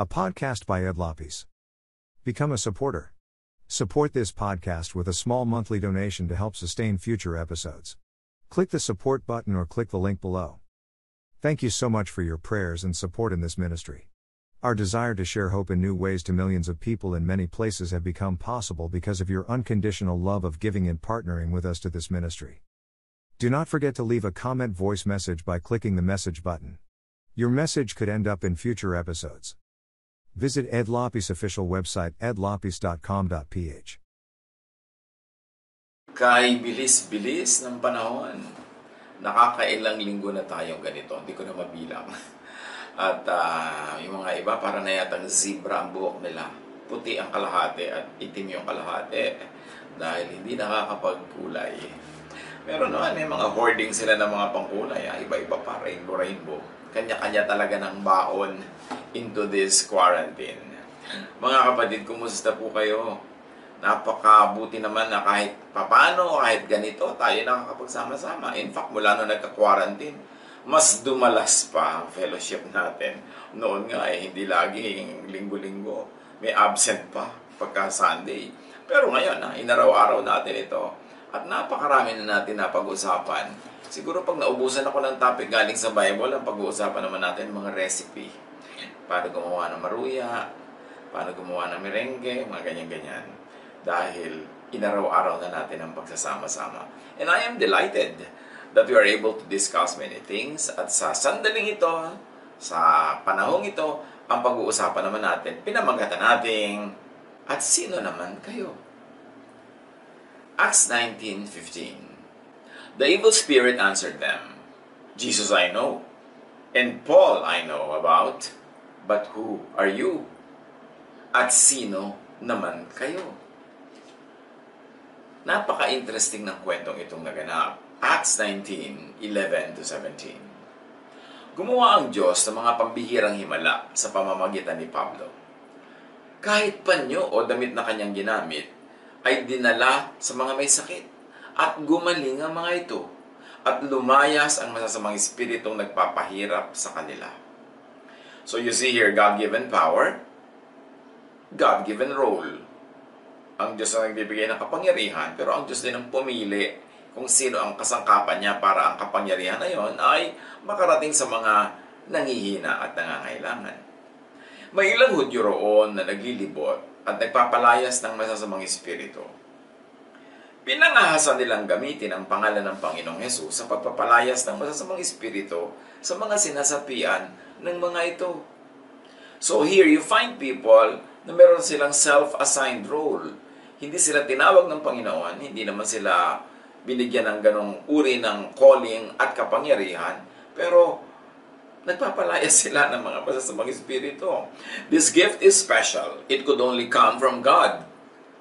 a podcast by Ed Lopes. Become a supporter. Support this podcast with a small monthly donation to help sustain future episodes. Click the support button or click the link below. Thank you so much for your prayers and support in this ministry. Our desire to share hope in new ways to millions of people in many places have become possible because of your unconditional love of giving and partnering with us to this ministry. Do not forget to leave a comment voice message by clicking the message button. Your message could end up in future episodes. Visit Ed Lopes' official website edlopes.com.ph. Kay bilis-bilis ng panahon. Nakakailang linggo na tayong ganito. Hindi ko na mabilang. At uh, yung mga iba, para na yatang zebra ang buhok nila. Puti ang kalahati at itim yung kalahati. Dahil hindi nakakapagkulay. Meron naman, may mga hoarding sila ng mga pangkulay. Ah. Iba-iba pa, rainbow-rainbow. Kanya-kanya talaga ng baon into this quarantine. Mga kapatid, kumusta po kayo? Napakabuti naman na kahit papano, kahit ganito, tayo nakakapagsama-sama. In fact, mula nung nagka-quarantine, mas dumalas pa ang fellowship natin. Noon nga eh, hindi laging linggo-linggo. May absent pa pagka Sunday. Pero ngayon, ah, inaraw-araw natin ito at napakarami na natin na pag-usapan. Siguro pag naubusan ako ng topic galing sa Bible, ang pag-uusapan naman natin mga recipe. Paano gumawa ng maruya, paano gumawa ng merengue, mga ganyan-ganyan. Dahil inaraw-araw na natin ang pagsasama-sama. And I am delighted that we are able to discuss many things. At sa sandaling ito, sa panahong ito, ang pag-uusapan naman natin, pinamagatan natin, at sino naman kayo? Acts 19:15. The evil spirit answered them, Jesus I know, and Paul I know about, but who are you? At sino naman kayo? Napaka-interesting ng kwentong itong naganap. Acts 19:11 to 17. Gumawa ang Diyos ng mga pambihirang himala sa pamamagitan ni Pablo. Kahit panyo o damit na kanyang ginamit, ay dinala sa mga may sakit at gumaling ang mga ito at lumayas ang masasamang espiritong nagpapahirap sa kanila. So you see here, God-given power, God-given role. Ang Diyos ang nagbibigay ng kapangyarihan, pero ang Diyos din ang pumili kung sino ang kasangkapan niya para ang kapangyarihan na yon ay makarating sa mga nangihina at nangangailangan. May ilang hudyo roon na naglilibot at nagpapalayas ng masasamang espiritu. Pinangahasan nilang gamitin ang pangalan ng Panginoong Hesus sa pagpapalayas ng masasamang espiritu sa mga sinasapian ng mga ito. So here you find people na meron silang self-assigned role. Hindi sila tinawag ng Panginoon, hindi naman sila binigyan ng ganong uri ng calling at kapangyarihan, pero nagpapalaya sila ng mga masasamang espiritu. This gift is special. It could only come from God,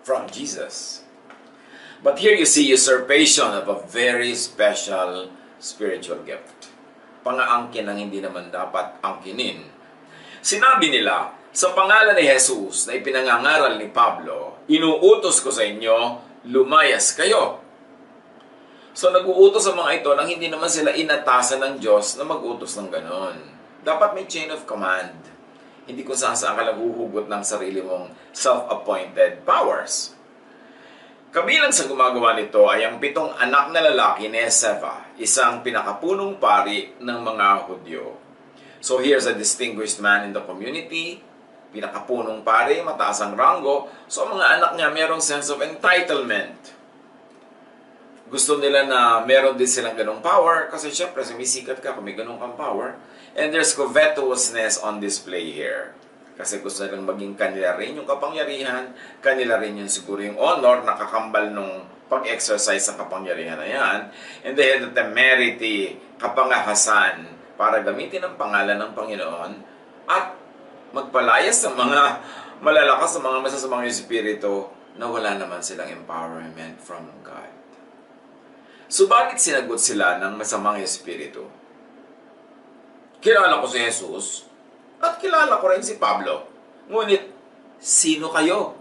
from Jesus. But here you see usurpation of a very special spiritual gift. Pangaangkin ang hindi naman dapat angkinin. Sinabi nila, sa pangalan ni Jesus na ipinangangaral ni Pablo, inuutos ko sa inyo, lumayas kayo. So nag-uutos sa mga ito nang hindi naman sila inatasan ng Diyos na mag-utos ng ganon. Dapat may chain of command. Hindi kung saan saan ka naguhugot ng sarili mong self-appointed powers. Kabilang sa gumagawa nito ay ang pitong anak na lalaki ni Eseva, isang pinakapunong pari ng mga Hudyo. So here's a distinguished man in the community, pinakapunong pari, mataas ang rango, so mga anak niya merong sense of entitlement gusto nila na meron din silang ganong power kasi syempre sumisikat ka kung may ganong kang power. And there's covetousness on display here. Kasi gusto nilang maging kanila rin yung kapangyarihan, kanila rin yung siguro yung honor, nakakambal nung pag-exercise ng kapangyarihan na yan. And they had the temerity, kapangahasan, para gamitin ang pangalan ng Panginoon at magpalayas ng mga malalakas sa mga masasamang espiritu na wala naman silang empowerment from God. Subalit sinagot sila ng masamang espiritu. Kilala ko si Jesus at kilala ko rin si Pablo. Ngunit, sino kayo?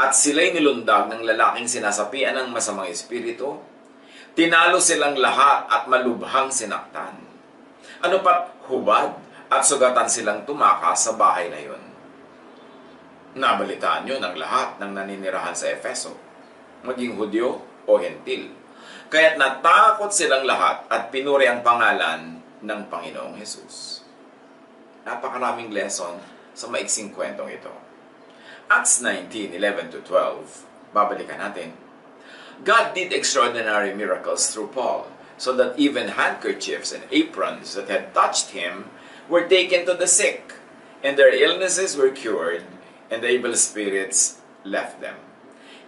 At sila'y nilundag ng lalaking sinasapian ng masamang espiritu. Tinalo silang lahat at malubhang sinaktan. Ano pat hubad at sugatan silang tumakas sa bahay na yun. Nabalitaan nyo ng lahat ng naninirahan sa Efeso, maging Hudyo o Hentil. Kaya't natakot silang lahat at pinuri ang pangalan ng Panginoong Hesus. Napakaraming lesson sa maiksing kwentong ito. Acts 19:11 to 12. Babalikan natin. God did extraordinary miracles through Paul, so that even handkerchiefs and aprons that had touched him were taken to the sick, and their illnesses were cured, and the evil spirits left them.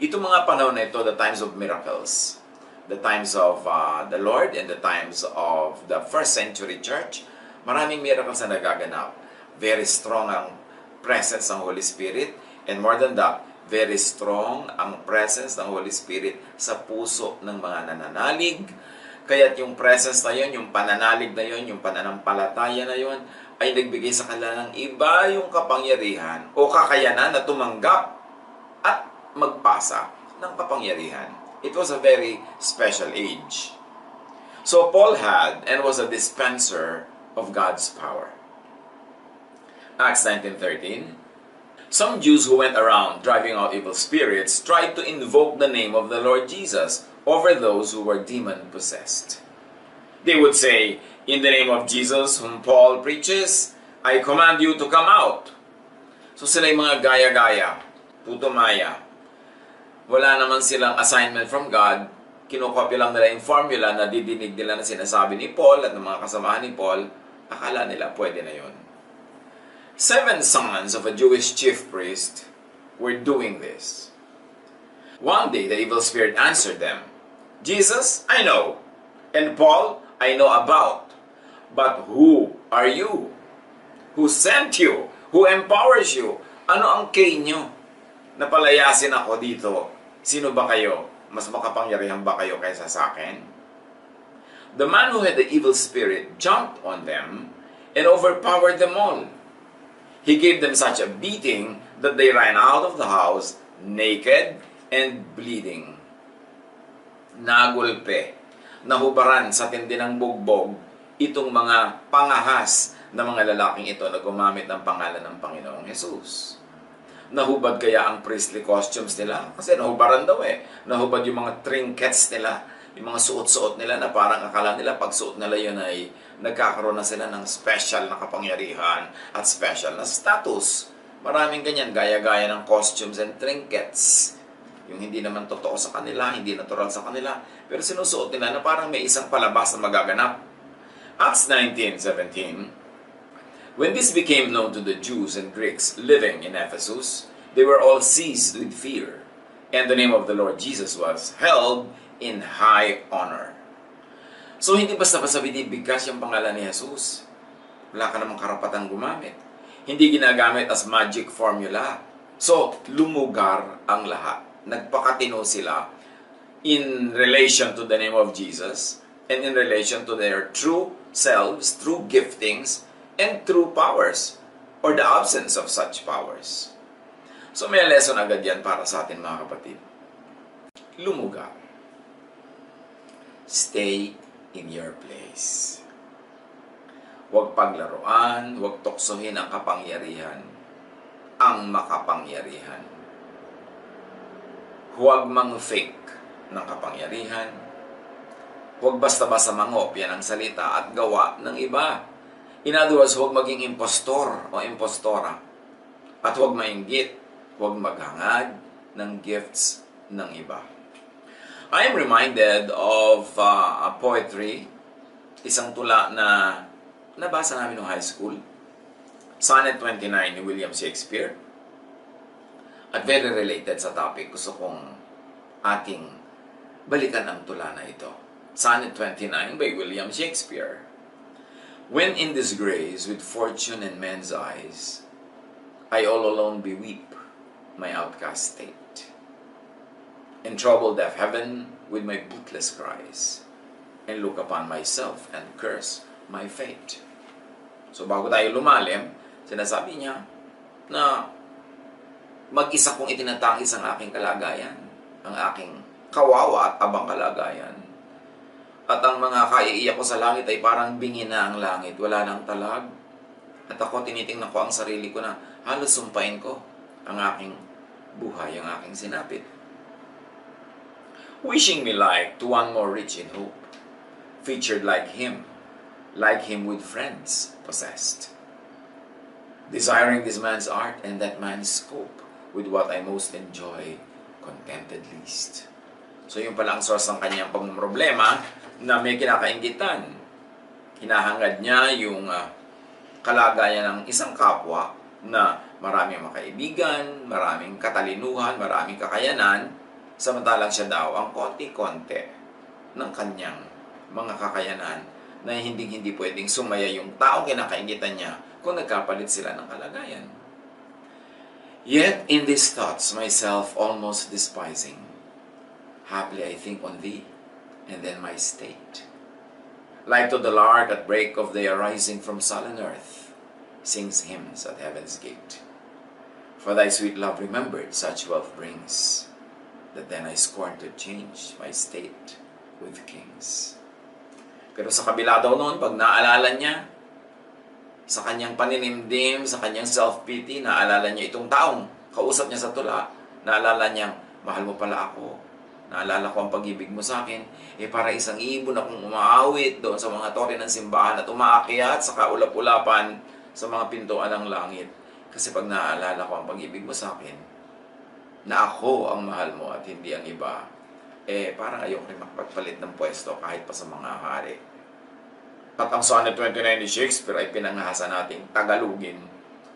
Ito mga panahon na ito, the times of miracles, the times of uh, the Lord and the times of the first century church, maraming miracles na nagaganap. Very strong ang presence ng Holy Spirit, and more than that, very strong ang presence ng Holy Spirit sa puso ng mga nananalig. Kaya't yung presence na yun, yung pananalig na yun, yung pananampalataya na yun, ay nagbigay sa kanila ng iba yung kapangyarihan o kakayanan na tumanggap at magpasa ng kapangyarihan. It was a very special age. So Paul had and was a dispenser of God's power. Acts 19.13 Some Jews who went around driving out evil spirits tried to invoke the name of the Lord Jesus over those who were demon-possessed. They would say, In the name of Jesus, whom Paul preaches, I command you to come out. So sila yung mga gaya-gaya, putumaya. Wala naman silang assignment from God. Kinukopya lang nila yung formula na didinig nila na sinasabi ni Paul at ng mga kasamahan ni Paul. Akala nila pwede na yon. Seven sons of a Jewish chief priest were doing this. One day, the evil spirit answered them, Jesus, I know, and Paul, I know about. But who are you? Who sent you? Who empowers you? Ano ang kay nyo? Napalayasin ako dito. Sino ba kayo? Mas makapangyarihan ba kayo kaysa sa akin? The man who had the evil spirit jumped on them and overpowered them all. He gave them such a beating that they ran out of the house naked and bleeding. Nagulpe, nahubaran sa tindi ng bugbog itong mga pangahas ng mga lalaking ito na gumamit ng pangalan ng Panginoong Jesus. Nahubad kaya ang priestly costumes nila? Kasi nahubaran daw eh. Nahubad yung mga trinkets nila, yung mga suot-suot nila na parang akala nila pag suot nila yun ay nagkakaroon na sila ng special na kapangyarihan at special na status. Maraming ganyan, gaya-gaya ng costumes and trinkets. Yung hindi naman totoo sa kanila, hindi natural sa kanila, pero sinusuot nila na parang may isang palabas na magaganap. Acts 19.17 When this became known to the Jews and Greeks living in Ephesus, they were all seized with fear, and the name of the Lord Jesus was held in high honor. So, hindi basta-basta binibigkas yung pangalan ni Jesus. Wala ka namang karapatang gumamit. Hindi ginagamit as magic formula. So, lumugar ang lahat. Nagpakatino sila in relation to the name of Jesus and in relation to their true selves, true giftings, and true powers or the absence of such powers. So may lesson agad yan para sa atin mga kapatid. Lumuga. Stay in your place. Huwag paglaruan, huwag tuksohin ang kapangyarihan, ang makapangyarihan. Huwag mang-fake ng kapangyarihan. Huwag basta-basta mangopya ng salita at gawa ng iba. In other words, huwag maging impostor o impostora. At huwag mainggit, huwag maghangad ng gifts ng iba. I am reminded of uh, a poetry, isang tula na nabasa namin noong high school. Sonnet 29 ni William Shakespeare. At very related sa topic, gusto kong ating balikan ang tula na ito. Sonnet 29 by William Shakespeare. When in disgrace with fortune and men's eyes, I all alone beweep my outcast state. In troubled deaf heaven with my bootless cries, and look upon myself and curse my fate. So bago tayo lumalim, sinasabi niya na mag-isa kong itinatangis ang aking kalagayan, ang aking kawawa at abang kalagayan. At ang mga kaiiyak ko sa langit ay parang bingi na ang langit, wala nang talag. At ako tinitingnan ko ang sarili ko na halos sumpain ko ang aking buhay, ang aking sinapit. Wishing me like to one more rich in hope, featured like him, like him with friends possessed. Desiring this man's art and that man's scope, with what I most enjoy, contented least. So yung pala ang source ng kanyang problema na may kinakaingitan. Hinahangad niya yung uh, kalagayan ng isang kapwa na maraming makaibigan, maraming katalinuhan, maraming kakayanan, samantalang siya daw ang konti-konti ng kanyang mga kakayanan na hindi-hindi pwedeng sumaya yung tao kinakaingitan niya kung nagkapalit sila ng kalagayan. Yet in these thoughts, myself almost despising, haply I think on thee, and then my state. Like to the lark at break of day arising from sullen earth, sings hymns at heaven's gate. For thy sweet love remembered such wealth brings, that then I scorn to change my state with kings. Pero sa kabila daw noon, pag naalala niya, sa kanyang paninimdim, sa kanyang self-pity, naalala niya itong taong kausap niya sa tula, naalala niya, mahal mo pala ako, naalala ko ang pag-ibig mo sa akin, eh para isang ibon akong umaawit doon sa mga tore ng simbahan at umaakyat sa kaulap-ulapan sa mga pintuan ng langit. Kasi pag naalala ko ang pag-ibig mo sa akin, na ako ang mahal mo at hindi ang iba, eh parang ayoko rin makapagpalit ng pwesto kahit pa sa mga hari. At ang sonnet 29 ni Shakespeare ay pinangahasa nating Tagalogin.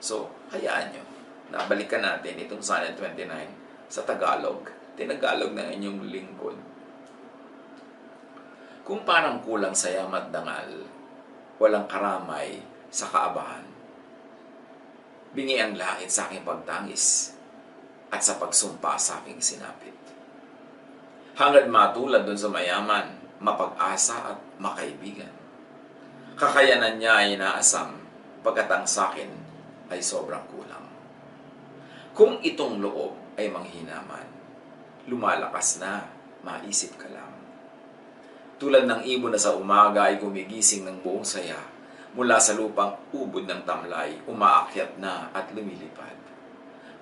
So, hayaan nyo. Nabalikan natin itong sonnet 29 sa Tagalog. Tinagalog ng inyong lingkod. Kung parang kulang sa yamat dangal, walang karamay sa kaabahan. Bingi ang langit sa aking pagtangis at sa pagsumpa sa aking sinapit. Hangad matulad dun sa mayaman, mapag-asa at makaibigan. Kakayanan niya ay inaasam, pagkat ang sakin ay sobrang kulang. Kung itong loob ay manghinaman, lumalakas na, maisip ka lang. Tulad ng ibon na sa umaga ay gumigising ng buong saya, mula sa lupang ubod ng tamlay, umaakyat na at lumilipad.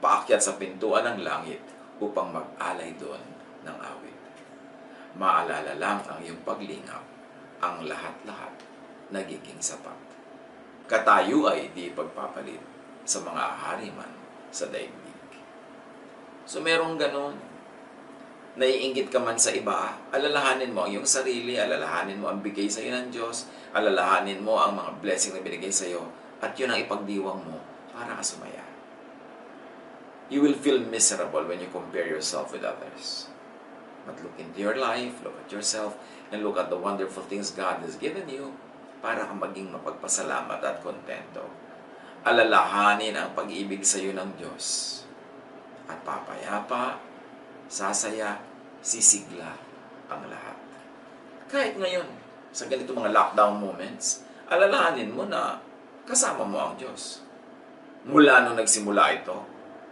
Paakyat sa pintuan ng langit upang mag-alay doon ng awit. Maalala lang ang iyong paglingap, ang lahat-lahat nagiging sapat. Katayo ay di pagpapalit sa mga hariman sa daigdig. So merong ganon. Naiingit ka man sa iba, alalahanin mo ang iyong sarili, alalahanin mo ang bigay sa iyo ng Diyos, alalahanin mo ang mga blessing na binigay sa iyo, at yun ang ipagdiwang mo para ka sumaya. You will feel miserable when you compare yourself with others. But look into your life, look at yourself, and look at the wonderful things God has given you para kang maging mapagpasalamat at kontento. Alalahanin ang pag-ibig sa iyo ng Diyos. At papayapa, sasaya, sisigla ang lahat. Kahit ngayon, sa ganito mga lockdown moments, alalahanin mo na kasama mo ang Diyos. Mula nung nagsimula ito,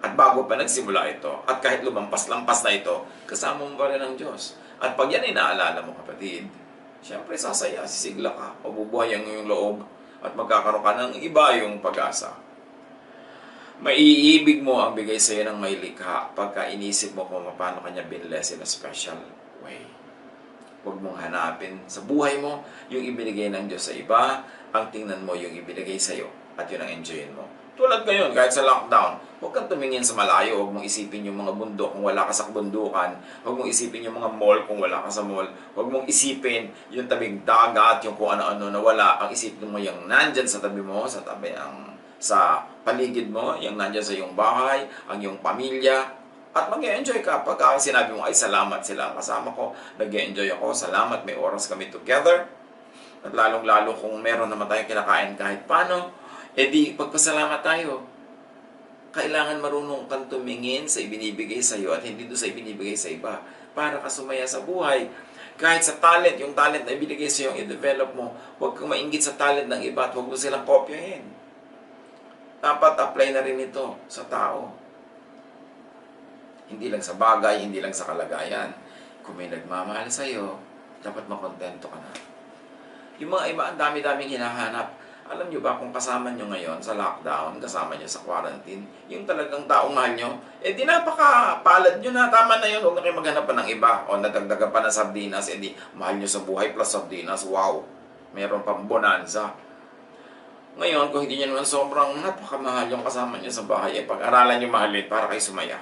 at bago pa nagsimula ito, at kahit lumampas-lampas na ito, kasama mo pa rin ang Diyos. At pag yan ay naalala mo kapatid, syempre sasaya, sisigla ka, mabubuhay ang iyong loob, at magkakaroon ka ng iba yung pag-asa. Maiibig mo ang bigay sa iyo ng may likha pagka inisip mo kung paano kanya binless in a special way. Huwag mong hanapin sa buhay mo yung ibinigay ng Diyos sa iba, ang tingnan mo yung ibinigay sa iyo at yun ang enjoyin mo. Tulad ngayon, kahit sa lockdown, huwag kang tumingin sa malayo, huwag mong isipin yung mga bundok kung wala ka sa bundukan, huwag mong isipin yung mga mall kung wala ka sa mall, huwag mong isipin yung tabing dagat, yung kung ano-ano na wala, ang isipin mo yung nandyan sa tabi mo, sa tabi ang sa paligid mo, yung nandyan sa iyong bahay, ang iyong pamilya, at mag enjoy ka. Pagka sinabi mo, ay salamat sila kasama ko, nag enjoy ako, salamat, may oras kami together, at lalong-lalo kung meron naman tayong kinakain kahit paano, edi pagpasalamat tayo. Kailangan marunong kang tumingin sa ibinibigay sa iyo at hindi doon sa ibinibigay sa iba para ka sumaya sa buhay. Kahit sa talent, yung talent na ibinigay sa iyo, i-develop mo, huwag kang maingit sa talent ng iba at huwag mo silang kopyahin dapat apply na rin ito sa tao. Hindi lang sa bagay, hindi lang sa kalagayan. Kung may nagmamahal sa iyo, dapat makontento ka na. Yung mga iba, ang dami-daming hinahanap. Alam nyo ba kung kasama nyo ngayon sa lockdown, kasama nyo sa quarantine, yung talagang taong mahal nyo, eh di napaka-palad nyo na, tama na yun, huwag na kayo maghanap pa ng iba. O nadagdagan pa ng sardinas, eh di mahal nyo sa buhay plus sardinas, wow, meron pang bonanza. Ngayon, kung hindi nyo naman sobrang napakamahal yung kasama nyo sa bahay, eh pag-aralan nyo mahalin para kayo sumaya.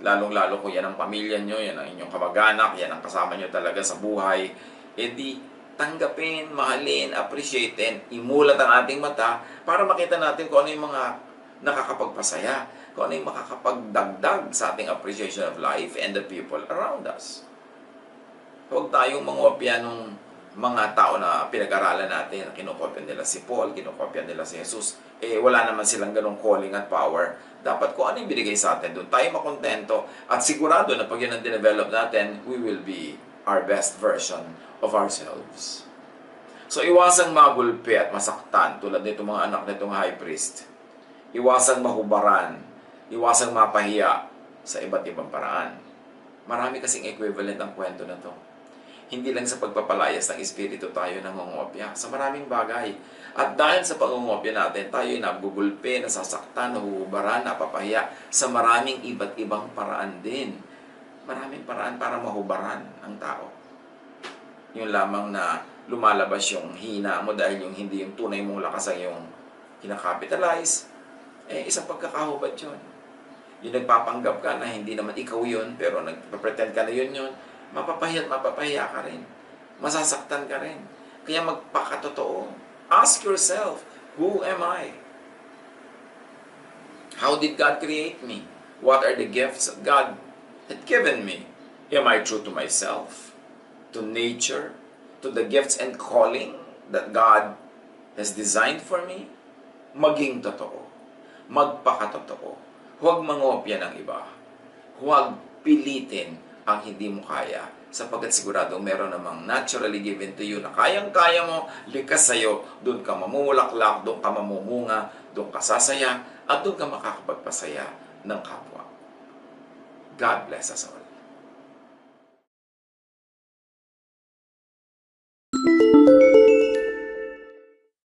Lalong-lalo kung yan ang pamilya nyo, yan ang inyong kamag-anak, yan ang kasama nyo talaga sa buhay, eh di tanggapin, mahalin, appreciatein, imulat ang ating mata para makita natin kung ano yung mga nakakapagpasaya, kung ano yung makakapagdagdag sa ating appreciation of life and the people around us. Huwag tayong mangopya nung mga tao na pinag-aralan natin, kinukopya nila si Paul, kinukopya nila si Jesus, eh wala naman silang ganong calling at power. Dapat kung ano yung binigay sa atin, doon tayo makontento at sigurado na pag yun ang dinevelop natin, we will be our best version of ourselves. So, iwasang magulpi at masaktan tulad nito mga anak nitong high priest. Iwasang mahubaran. Iwasang mapahiya sa iba't ibang paraan. Marami kasing equivalent ang kwento na to. Hindi lang sa pagpapalayas ng espiritu tayo nangongopya, sa maraming bagay. At dahil sa pangungopya natin, tayo ay nagugulpi, nasasaktan, nahuhubaran, napapahiya sa maraming iba't ibang paraan din. Maraming paraan para mahubaran ang tao yung lamang na lumalabas yung hina mo dahil yung hindi yung tunay mong lakas ang yung kinakapitalize, eh isang pagkakahubad yun. Yung nagpapanggap ka na hindi naman ikaw yun, pero nagpapretend ka na yun yun, mapapahiya at mapapahiya ka rin. Masasaktan ka rin. Kaya magpakatotoo. Ask yourself, who am I? How did God create me? What are the gifts God had given me? Am I true to myself? to nature, to the gifts and calling that God has designed for me, maging totoo. Magpakatotoo. Huwag mangopya ng iba. Huwag pilitin ang hindi mo kaya sapagkat sigurado meron namang naturally given to you na kayang-kaya mo, likas sa'yo, doon ka mamumulaklak, doon ka mamumunga, doon ka sasaya, at doon ka makakapagpasaya ng kapwa. God bless us all.